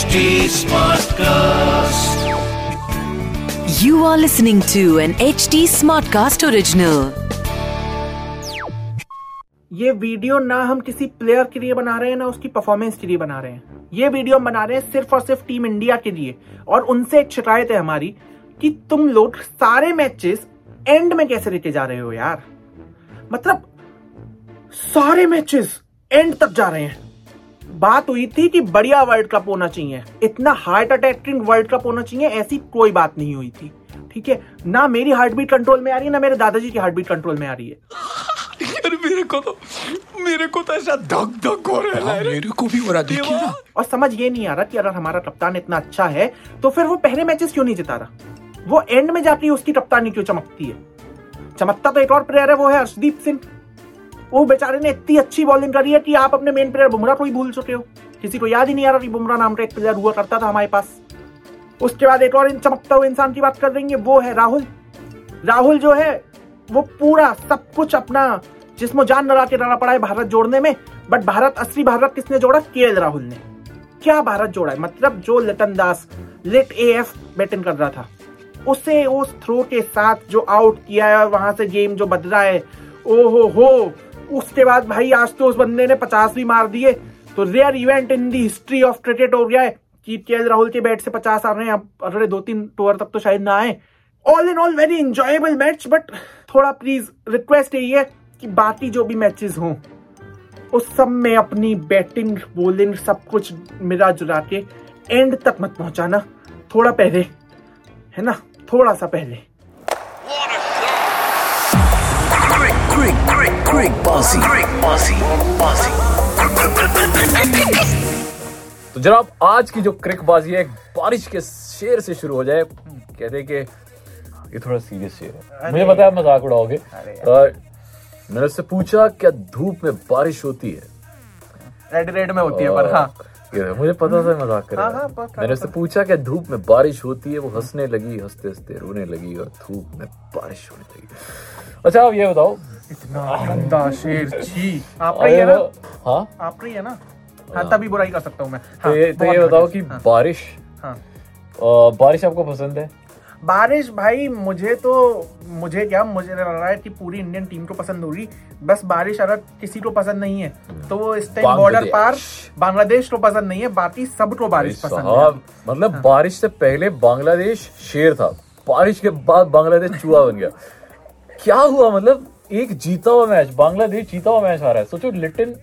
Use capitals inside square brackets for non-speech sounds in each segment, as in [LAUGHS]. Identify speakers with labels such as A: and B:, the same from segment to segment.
A: HD Smartcast.
B: You are listening to an HD Smartcast original.
C: ये video ना हम किसी प्लेयर के लिए बना रहे हैं ना उसकी परफॉर्मेंस के लिए बना रहे हैं ये वीडियो हम बना रहे हैं सिर्फ़ और सिर्फ़ टीम इंडिया के लिए और उनसे एक शिकायत है हमारी कि तुम लोग सारे मैचेस एंड में कैसे लेके जा रहे हो यार मतलब सारे मैचेस एंड तक जा रहे हैं बात हुई थी कि बढ़िया वर्ल्ड कप होना चाहिए। इतना हार्ट अटैकिंग वर्ल्ड कप होना चाहिए ऐसी कोई बात नहीं हुई थी। ठीक है? ना मेरी हार्ट बीट कंट्रोल में आ रही है ना मेरे दादाजी की हार्ट बीट कंट्रोल में आ रही है।
D: अरे मेरे को तो मेरे को तो ऐसा धक धक हो रहा है। मेरे को भी हो रहा देखिए ना।
C: और समझ ये नहीं आ रहा कि अगर हमारा कप्तान इतना अच्छा है तो फिर वो पहले मैचेस क्यों नहीं जिता रहा? वो एंड में जाके उसकी कप्तानी क्यों चमकती है? चमकता तो एक और प्लेयर है वो है अर्शदीप सिंह। वो बेचारे ने इतनी अच्छी बॉलिंग करी है कि आप अपने मेन प्लेयर बुमराह को ही भूल चुके हो। किसी को याद ही नहीं आ रहा कि बुमराह नाम का एक प्लेयर हुआ करता था हमारे पास। उसके बाद एक और इन चमकता हुआ इंसान की बात कर देंगे, वो है राहुल। राहुल जो है, वो पूरा सब कुछ अपना जिसमें जान लगा के रहना पड़ा है भारत जोड़ने में बट भारत, असली भारत किसने जोड़ा? के राहुल ने। क्या भारत जोड़ा है? मतलब जो Liton Das lit A F batting कर रहा था, उसे उस थ्रो के साथ जो आउट किया है और वहाँ से गेम जो बदला है ओ हो हो उसके बाद भाई आज तो उस बंदे ने पचास भी मार दिए तो rare event in the history of cricket हो गया है। कि के राहुल के बैट से पचास आ रहे हैं। अब अगले दो तीन टूर तक तो शायद ना आए। All in all very enjoyable match but थोड़ा प्लीज़ रिक्वेस्ट यही है कि बाकी जो भी मैचेस हों, उस सब में अपनी बैटिंग बॉलिंग सब कुछ मिला जुला के एंड तक मत पहुंचाना। थोड़ा पहले, है ना? थोड़ा सा पहले।
A: Quick, bossy, Greg bossy, bossy.
E: तो जनाब आज की जो क्रिकबाजी है बारिश के शेर से शुरू हो जाए। कहते हैं कि ये थोड़ा सीरियस शेर है। मुझे पता है मज़ाक उड़ाओगे और मैंने उससे पूछा क्या धूप में बारिश होती है?
C: रेड रेड में होती है पर हाँ।
E: ये मुझे पता था मज़ाक कर
C: हाँ, हाँ,
E: मैंने उससे पूछा क्या धूप में बारिश होती है वो हंसने लगी हँसते हँसते रोने लगी और धूप में बारिश होने लगी। अच्छा आप ये बताओ।
C: इतना गंदा शेर छी। आपका ही है ना?
E: हाँ हाँ?
C: आपका ही है ना? हाँ। तभी बुराई कर सकता हूँ मैं।
E: तो
C: हाँ,
E: ये तो ये बताओ कि
C: हाँ,
E: बारिश
C: हाँ।
E: बारिश आपको पसंद है?
C: बारिश भाई मुझे तो मुझे क्या मुझे लग रहा है कि पूरी इंडियन टीम को पसंद होगी। बस बारिश अगर किसी को पसंद नहीं है तो वो इस टाइम बॉर्डर पार बांग्लादेश को पसंद नहीं है बाकी सबको बारिश पसंद है।
E: मतलब मतलब बारिश से पहले बांग्लादेश शेर था बारिश के बाद बांग्लादेश चूहा बन गया। क्या हुआ मतलब एक जीता हुआ मैच बांग्लादेश जीता हुआ मैच आ रहा है। सोचो लिटिन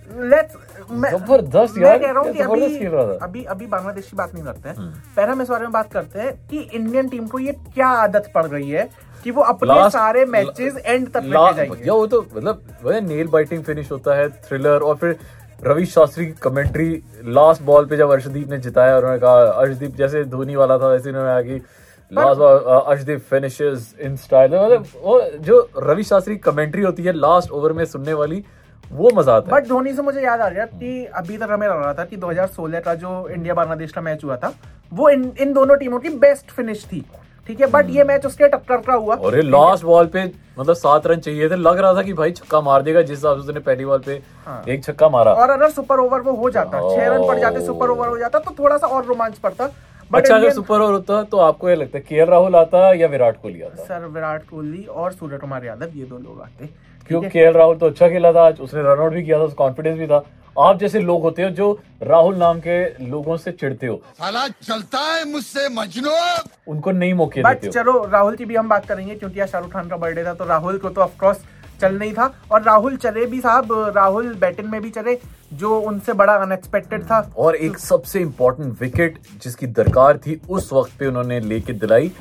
E: ज़बरदस्त
C: मैं
E: यार,
C: कह रहा हूँ
E: ज़बरदस्त खेल रहा
C: अभी
E: था।
C: अभी अभी बांग्लादेश की बात नहीं करते हैं। पहले हम इस बारे में बात करते हैं कि इंडियन टीम को ये क्या आदत पड़ गई है कि वो अपने सारे मैचेस एंड तक लेके जाएँगे।
E: वो तो मतलब वो नेल बाइटिंग फिनिश होता है थ्रिलर और फिर रवि शास्त्री की कमेंट्री लास्ट बॉल पे जब अर्शदीप ने जिताया उन्होंने कहा अर्शदीप जैसे धोनी वाला था वैसे उन्होंने कहा कि last Arshdeep finishes in style मतलब वो जो रवि शास्त्री कमेंट्री होती है लास्ट ओवर में सुनने वाली वो मज़ा आता है।
C: बट धोनी से मुझे याद आ गया कि अभी तक हमें लग रहा था कि 2016 का जो इंडिया बांग्लादेश का मैच हुआ था वो इन इन दोनों टीमों की बेस्ट फिनिश थी। ठीक है? बट ये मैच उसके टक्कर का हुआ।
E: और लास्ट बॉल पे मतलब सात रन चाहिए थे। लग रहा था कि भाई छक्का मार देगा जिस हिसाब से उसने पहली बॉल पे एक छक्का मारा।
C: और अगर सुपर ओवर वो हो जाता छह रन पड़ जाते सुपर ओवर हो जाता तो थोड़ा सा और रोमांच पड़ता। बट
E: अच्छा अगर सुपर ओवर होता तो आपको ये लगता है के राहुल आता या विराट कोहली आता?
C: सर विराट कोहली और सूर्य कुमार यादव ये दो लोग आते।
E: क्यों? के राहुल तो अच्छा खेला था आज उसने रन आउट भी किया था उसका कॉन्फिडेंस भी था। आप जैसे लोग होते हो जो राहुल नाम के लोगों से चिढ़ते हो।
D: साला चलता है मुझसे मजनू!
E: उनको नहीं मौके
C: बट
E: हो।
C: चलो राहुल की भी हम बात करेंगे क्योंकि आज शाहरुख खान का बर्थडे था तो राहुल को तो ऑफकोर्स चल नहीं था। और राहुल चले भी साहब राहुल बैटिंग में भी चले जो उनसे बड़ा अनएक्सपेक्टेड था।
E: और एक सबसे इंपॉर्टेंट विकेट जिसकी दरकार थी उस वक्त पे उन्होंने लेके दिलाई।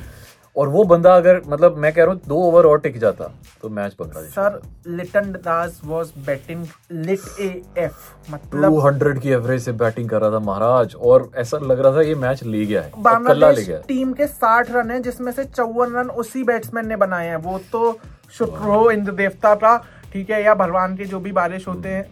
E: और वो बंदा अगर मतलब मैं कह रहा हूँ दो ओवर और टिक जाता तो match Bangladesh
C: sir Liton Das was batting lit A F मतलब
E: 200 की एवरेज से बैटिंग कर रहा था महाराज और ऐसा लग रहा था ये मैच ले गया है
C: बांग्लादेश टीम के 60 रन है जिसमें से चौवन रन उसी बैट्समैन ने बनाए हैं। वो तो शुक्र हो इंद्र देवता का ठीक है या भगवान के जो भी बारिश होते हैं।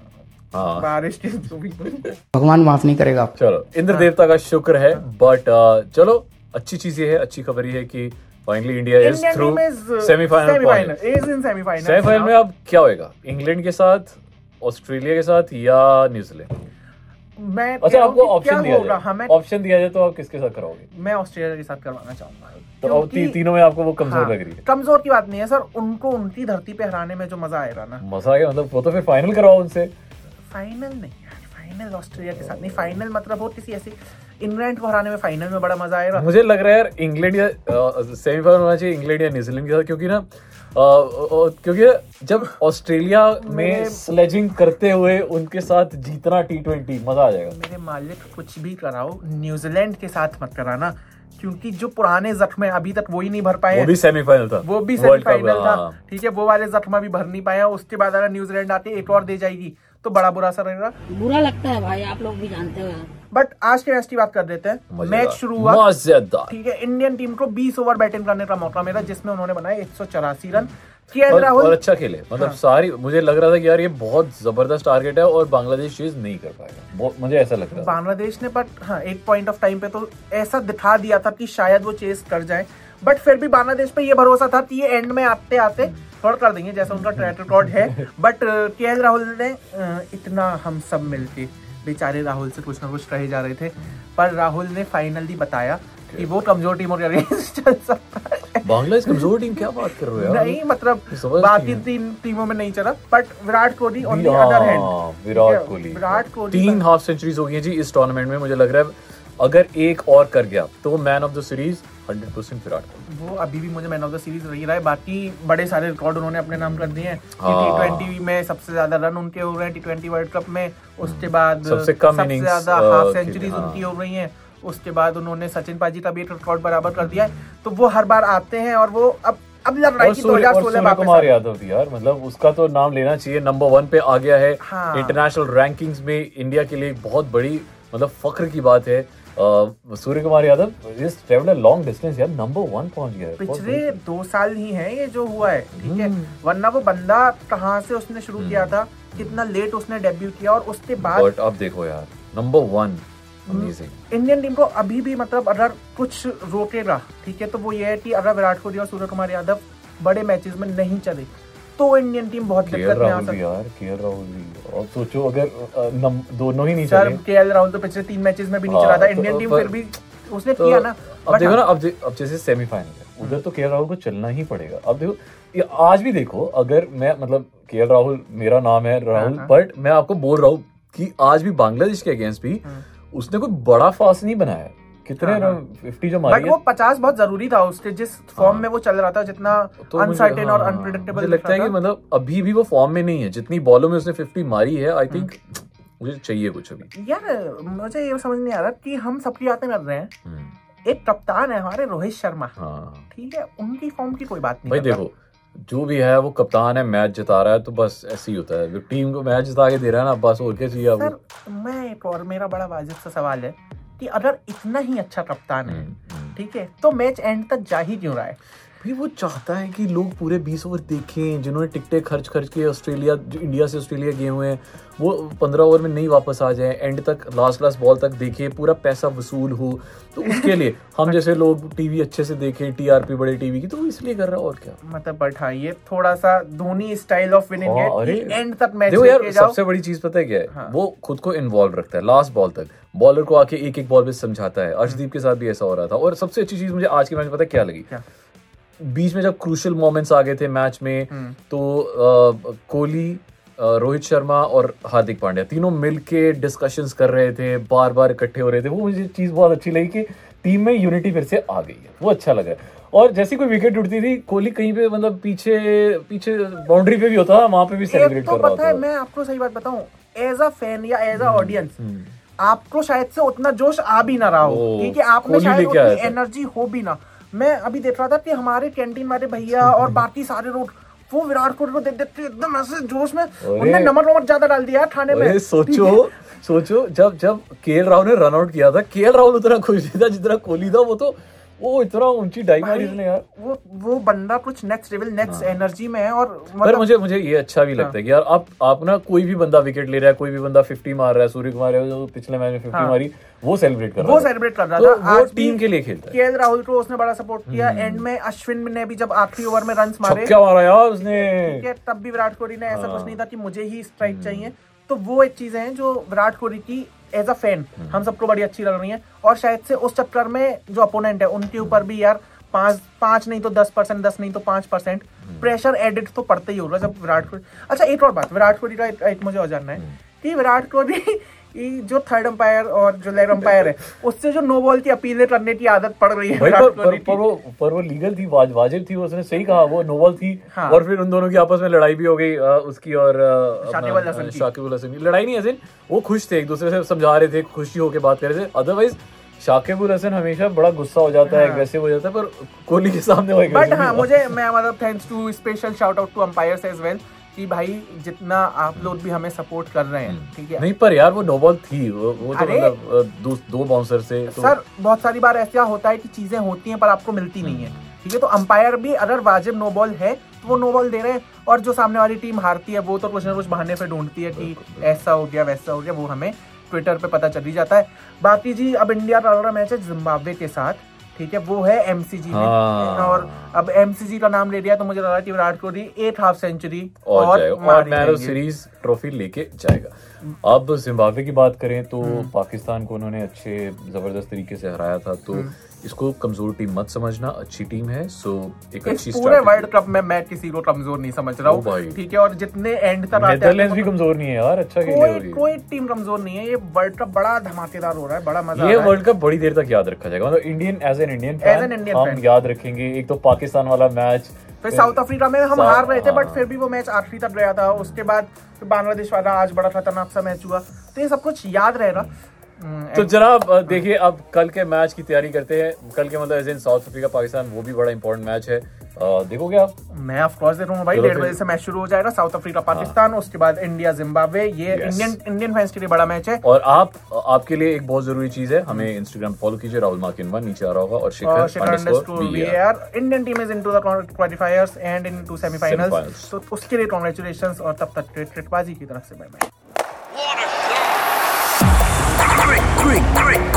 E: हाँ।
C: बारिश के जो भी
F: भगवान माफ़ नहीं करेगा
E: चलो इंद्र देवता का शुक्र है बट चलो अच्छी चीज़ ये है अच्छी खबर ये है कि finally India is through semifinal
C: semifinal is in semifinal
E: semifinal में अब क्या होएगा? इंग्लैंड के साथ ऑस्ट्रेलिया के साथ या न्यूजीलैंड
C: मैं
E: अच्छा आपको ऑप्शन दिया जाए। ऑप्शन दिया जाए तो आप किसके साथ कराओगे?
C: मैं ऑस्ट्रेलिया के साथ करवाना चाहूँगा।
E: तो अब ती, तीनों में आपको वो कमज़ोर
C: हाँ,
E: लग रही है।
C: कमज़ोर की बात नहीं है सर उनको उनकी धरती पे हराने में जो मज़ा आएगा ना।
E: मज़ा आ मतलब वो तो फिर फाइनल कराओ उनसे।
C: फाइनल नहीं फाइनल ऑस्ट्रेलिया के साथ नहीं फाइनल मतलब हो किसी ऐसी इंग्लैंड को हराने में फाइनल में बड़ा मज़ा आएगा।
E: मुझे लग रहा है यार इंग्लैंड या सेमीफाइनल होना चाहिए इंग्लैंड या न्यूजीलैंड के साथ क्योंकि ना क्योंकि जब ऑस्ट्रेलिया में स्लेजिंग करते हुए उनके साथ जीतना टी ट्वेंटी मज़ा आ जाएगा।
C: मेरे मालिक कुछ भी कराओ न्यूजीलैंड के साथ मत कराना। क्योंकि जो पुराने जख्म है अभी तक वो ही नहीं भर पाए
E: वो भी सेमीफाइनल था।
C: वो भी सेमीफाइनल था।
E: हाँ।
C: ठीक है वो वाले जख्म अभी भर नहीं पाया उसके बाद अगर न्यूजीलैंड आती है एक और दे जाएगी तो बड़ा बुरा असर रहेगा।
G: बुरा लगता है भाई आप लोग भी जानते हो
C: बट आज के मैच की बात कर देते हैं। मैच शुरू हुआ।
E: मज़ेदार।
C: ठीक है इंडियन टीम को 20 ओवर बैटिंग करने का मौका मिला जिसमें उन्होंने बनाया एक सौ चौरासी
E: रन। और,
C: और
E: अच्छा खेले। मतलब
C: हाँ।
E: सारी मुझे लग रहा था कि यार ये बहुत ज़बरदस्त टारगेट है और बांग्लादेश चीज़ नहीं कर पाएगा। बहुत- मुझे ऐसा लग रहा था।
C: बांग्लादेश ने बट हाँ एक पॉइंट ऑफ़ टाइम पे तो ऐसा दिखा दिया था कि शायद वो चेस कर जाए। बट फिर भी बांग्लादेश पे ये भरोसा था कि ये एंड में आते आते थोड़ा कर देंगे जैसा उनका ट्रैक रिकॉर्ड है। [LAUGHS] बट के राहुल ने इतना हम सब मिलके बेचारे राहुल से कुछ ना कुछ कहे जा रहे थे। पर राहुल ने फाइनली बताया कि वो कमज़ोर टीमों के अगेंस्ट चल सकता है।
E: बांग्लादेश कमज़ोर टीम क्या बात कर रहे हो
C: नहीं मतलब बाकी तीन टीमों में नहीं चला but Virat Kohli on the
E: हाँ,
C: अदर हैंड
E: विराट कोहली।
C: विराट कोहली
E: तीन हाफ़ सेंचुरीज हो गई हैं जी इस टूर्नामेंट में मुझे लग रहा है अगर एक और कर गया तो man of the series 100% Virat Kohli.
C: वो अभी भी मुझे मैन ऑफ़ द सीरीज़ रही रहा है बाकी बड़े सारे रिकॉर्ड उन्होंने अपने नाम कर दिए हैं। टी
E: हाँ।
C: ट्वेंटी में सबसे ज़्यादा रन उनके हो रहे हैं टी ट्वेंटी वर्ल्ड कप में उसके बाद
E: सबसे कम innings,
C: ज़्यादा हाफ़ सेंचुरीज
E: हाँ।
C: उनकी हो रही हैं। उसके बाद उन्होंने सचिन पाजी का भी एक रिकॉर्ड बराबर कर दिया है। तो वो हर बार आते हैं और वो अब अब लग रहा है कि
E: सूर्य
C: 2016
E: सूर्य कुमार यादव भी यार मतलब उसका तो नाम लेना चाहिए। नंबर वन पे आ गया है।
C: हाँ।
E: इंटरनेशनल रैंकिंग्स में इंडिया के लिए बहुत बड़ी मतलब फख्र की बात है। Surya Kumar Yadav is travel long distance यार नंबर वन पहुँच गया
C: पिछले दो साल ही है ये जो हुआ है ठीक है?
E: हम्म।
C: वरना वो बंदा कहाँ से उसने शुरू किया था कितना लेट उसने डेब्यू किया और उसके बाद
E: अब देखो यार नंबर वन
C: इंडियन टीम को अभी भी मतलब अगर कुछ रोकेगा ठीक है तो वो ये है कि अगर विराट कोहली और सूर्य कुमार यादव बड़े मैचेस में नहीं चले तो इंडियन टीम बहुत दिक्कत में आ सकती
E: यार केएल राहुल भी। और सोचो अगर नम, दोनों ही नहीं
C: सर
E: चले।
C: के राहुल तो पिछले तीन मैचेस में भी नहीं
E: हाँ,
C: चला था।
E: तो
C: इंडियन टीम फिर भी उसने
E: तो
C: किया ना।
E: अब देखो
C: हाँ,
E: ना अब अब जैसे सेमीफाइनल है उधर तो के राहुल को चलना ही पड़ेगा। अब देखो ये आज भी देखो अगर मैं मतलब के राहुल मेरा नाम है राहुल
C: हाँ।
E: बट मैं आपको बोल रहा हूँ कि आज भी बांग्लादेश के अगेंस्ट भी उसने कोई बड़ा फास्ट नहीं बनाया। कितने
C: हाँ, हाँ।
E: रन फिफ्टी जो मारी
C: वो पचास बहुत ज़रूरी था उसके जिस फॉर्म में वो चल रहा था जितना
E: तो
C: अनसर्टेन और
E: हाँ,
C: अनप्रिडिक्टेबल
E: लगता है कि मतलब अभी भी वो फॉर्म में नहीं है। जितनी बॉलों में उसने फिफ्टी मारी है आई थिंक मुझे चाहिए कुछ अभी।
C: यार मुझे ये समझ नहीं आ रहा कि हम सबकी बातें कर रहे हैं।
E: हम्म,
C: एक कप्तान है हमारे रोहित शर्मा।
E: हाँ।
C: ठीक है उनकी फॉर्म की कोई बात नहीं
E: भाई देखो जो भी है वो कप्तान है मैच जिता रहा है तो बस ऐसे ही होता है। जो टीम को मैच जिता के दे रहा है ना बस और क्या चाहिए आपको?
C: सर मैं एक और मेरा बड़ा वाजिब सा सवाल है कि अगर इतना ही अच्छा कप्तान है
E: हम्म, हम्म।
C: ठीक है तो मैच एंड तक जा ही क्यों रहा है?
E: भाई वो चाहता है कि लोग पूरे 20 ओवर देखें जिन्होंने टिकटें खर्च खर्च के ऑस्ट्रेलिया जो इंडिया से ऑस्ट्रेलिया गए हुए हैं वो 15 ओवर में नहीं वापस आ जाए एंड तक लास्ट लास्ट बॉल तक देखें पूरा पैसा वसूल हो तो उसके लिए हम जैसे लोग टीवी अच्छे से देखें टीआरपी बड़े टीवी की तो वो इसलिए कर रहा है और क्या?
C: मतलब बट हाँ ये थोड़ा सा धोनी स्टाइल ऑफ़ विनिंग है
E: हाँ,
C: एंड तक मैच
E: देखो यार सबसे बड़ी चीज़ पता है क्या है?
C: हाँ।
E: वो खुद को इन्वॉल्व रखता है लास्ट बॉल तक। बॉलर को आके एक एक बॉल पे समझाता है। अर्शदीप के साथ भी ऐसा हो रहा था और सबसे अच्छी चीज़ मुझे आज के मैच में पता है क्या लगी? बीच में जब क्रूशल मोमेंट्स आ गए थे मैच में
C: हम्म।
E: तो कोहली रोहित शर्मा और हार्दिक पांड्या तीनों मिलके डिस्कशंस कर रहे थे बार बार इकट्ठे हो रहे थे। वो मुझे चीज़ बहुत अच्छी लगी कि टीम में यूनिटी फिर से आ गई है। वो अच्छा लगा। और जैसी कोई विकेट उठती थी कोहली कहीं पे मतलब पीछे पीछे बाउंड्री पे भी होता था वहाँ पे भी सेलिब्रेट
C: तो
E: कर रहा
C: पता है मैं आपको सही बात बताऊँ एज अ फ़ैन या एज अ ऑडियंस आपको शायद से उतना जोश आ भी ना रहा हो ठीक आप में शायद उतनी एनर्जी हो भी ना। मैं अभी देख रहा था कि हमारे कैंटीन वाले भैया और बाकी सारे लोग वो विराट कोहली को देख देते के एकदम ऐसे जोश में उनने नमक नमक ज़्यादा डाल दिया है खाने में
E: सोचो सोचो जब जब के राहुल ने रन आउट किया था के राहुल उतना खुश नहीं था जितना कोहली था वो तो वो इतना ऊँची डाई मारी उसने यार।
C: वो वो बंदा कुछ नेक्स्ट लेवल नेक्स्ट एनर्जी में है और मतलब पर
E: मुझे मुझे ये अच्छा भी लगता है कि यार आप आप ना कोई भी बंदा विकेट ले रहा है कोई भी बंदा 50 मार रहा है सूर्य कुमार जो पिछले मैच में 50
C: हाँ।
E: मारी वो सेलिब्रेट कर रहा
C: वो सेलिब्रेट कर रहा
E: तो
C: था।
E: वो
C: आज भी
E: टीम के लिए खेलता है।
C: केएल राहुल को उसने बड़ा सपोर्ट किया। एंड में अश्विन ने भी जब आखिरी ओवर में रन मारे
E: छक्का मारा यार उसने।
C: तब भी विराट कोहली ने ऐसा कुछ नहीं था कि मुझे ही स्ट्राइक चाहिए। तो वो एक चीज़ें हैं जो विराट कोहली की एज अ फ़ैन हम सबको बड़ी अच्छी लग रही है। और शायद से उस चक्कर में जो अपोनेंट है उनके ऊपर भी यार पाँच पाँच नहीं तो दस परसेंट दस नहीं तो पाँच परसेंट प्रेशर एडिट तो पड़ता ही होगा जब विराट कोहली अच्छा एक और बात विराट कोहली का एक, एक मुझे और जानना है कि विराट कोहली जो थर्ड अंपायर और जो लेग अंपायर है उससे जो नो बॉल की अपीलें करने की आदत पड़ रही है
E: पर, पर, पर वो पर वो लीगल थी वाज, वाजिब थी उसने सही कहा वो नोबल थी
C: हाँ।
E: और फिर उन दोनों की आपस में लड़ाई भी हो गई उसकी और
C: शाकिब हसन की।
E: हसन की लड़ाई नहीं ऐसे वो खुश थे एक दूसरे से समझा रहे थे खुशी होकर बात कर रहे थे अदरवाइज़ शाकिब उल हसन हमेशा बड़ा गुस्सा हो जाता है
C: हाँ।
E: एग्रेसिव हो जाता है पर कोहली के सामने
C: बट हाँ मुझे मैं मतलब thanks to special shout out to umpires as well कि भाई जितना आप लोग भी हमें सपोर्ट कर रहे हैं ठीक है?
E: नहीं पर यार वो नो बॉल थी वो, वो तो मतलब दो, दो बाउंसर से तो
C: सर बहुत सारी बार ऐसा होता है कि चीज़ें होती हैं पर आपको मिलती नहीं है ठीक है? तो अंपायर भी अगर वाजिब नो बॉल है तो वो नो बॉल दे रहे हैं और जो सामने वाली टीम हारती है वो तो कुछ ना कुछ बहाने पे ढूंढती है कि ऐसा हो गया वैसा हो गया वो हमें ट्विटर पे पता चल ही जाता है। बाकी जी अब इंडिया का अगला मैच है जिम्बाब्वे के साथ। ठीक है वो है एमसीजी सी
E: हाँ।
C: और अब एमसीजी का नाम ले लिया तो मुझे लग रहा है कि Virat Kohli eight half century
E: और, और,
C: और।
E: सीरीज़ ट्रॉफी लेके जाएगा अब जिम्बाब्वे की बात करें तो
C: हम्म।
E: पाकिस्तान को उन्होंने अच्छे ज़बरदस्त तरीके से हराया था तो
C: हम्म।
E: इसको कमज़ोर टीम मत समझना अच्छी टीम है सो एक अच्छी
C: पूरे वर्ल्ड कप में मैं किसी को कमज़ोर नहीं समझ रहा हूँ। ठीक है और जितने एंड तक आते
E: नेदरलैंड्स भी कमज़ोर नहीं है यार अच्छा
C: कोई कोई टीम कमज़ोर नहीं है ये वर्ल्ड कप बड़ा धमाकेदार हो रहा है बड़ा मज़ा
E: ये वर्ल्ड कप बड़ी देर तक याद रखा जाएगा मतलब Indian as an Indian
C: as an Indian
E: हम याद रखेंगे एक तो पाकिस्तान वाला मैच
C: फिर साउथ अफ्रीका में हम हार रहे थे बट
E: हाँ।
C: फिर भी वो मैच आखिरी तक गया था उसके बाद बांग्लादेश वाला आज बड़ा खतरनाक सा मैच हुआ। तो ये सब कुछ याद रहेगा।
E: तो जनाब देखिए अब कल के मैच की तैयारी करते हैं। कल के मतलब as in South Africa Pakistan वो भी बड़ा इंपॉर्टेंट मैच है। देखोगे आप?
C: मैं ऑफ़ कोर्स देख रहा हूँ भाई डेढ़ बजे से मैच शुरू हो जाएगा साउथ अफ्रीका पाकिस्तान उसके बाद इंडिया जिम्बाब्वे। ये इंडियन इंडियन फैंस के लिए बड़ा मैच है।
E: और आप आपके लिए एक बहुत ज़रूरी चीज़ है हमें इंस्टाग्राम फॉलो कीजिए राहुल मार्किन वन नीचे आ रहा होगा और Shikhar
C: Shikhar Indian team is into the qualifiers and into semifinals. तो उसके लिए कांग्रेचुलेशंस और तब तक ट्रिटबाजी की तरफ़ से bye bye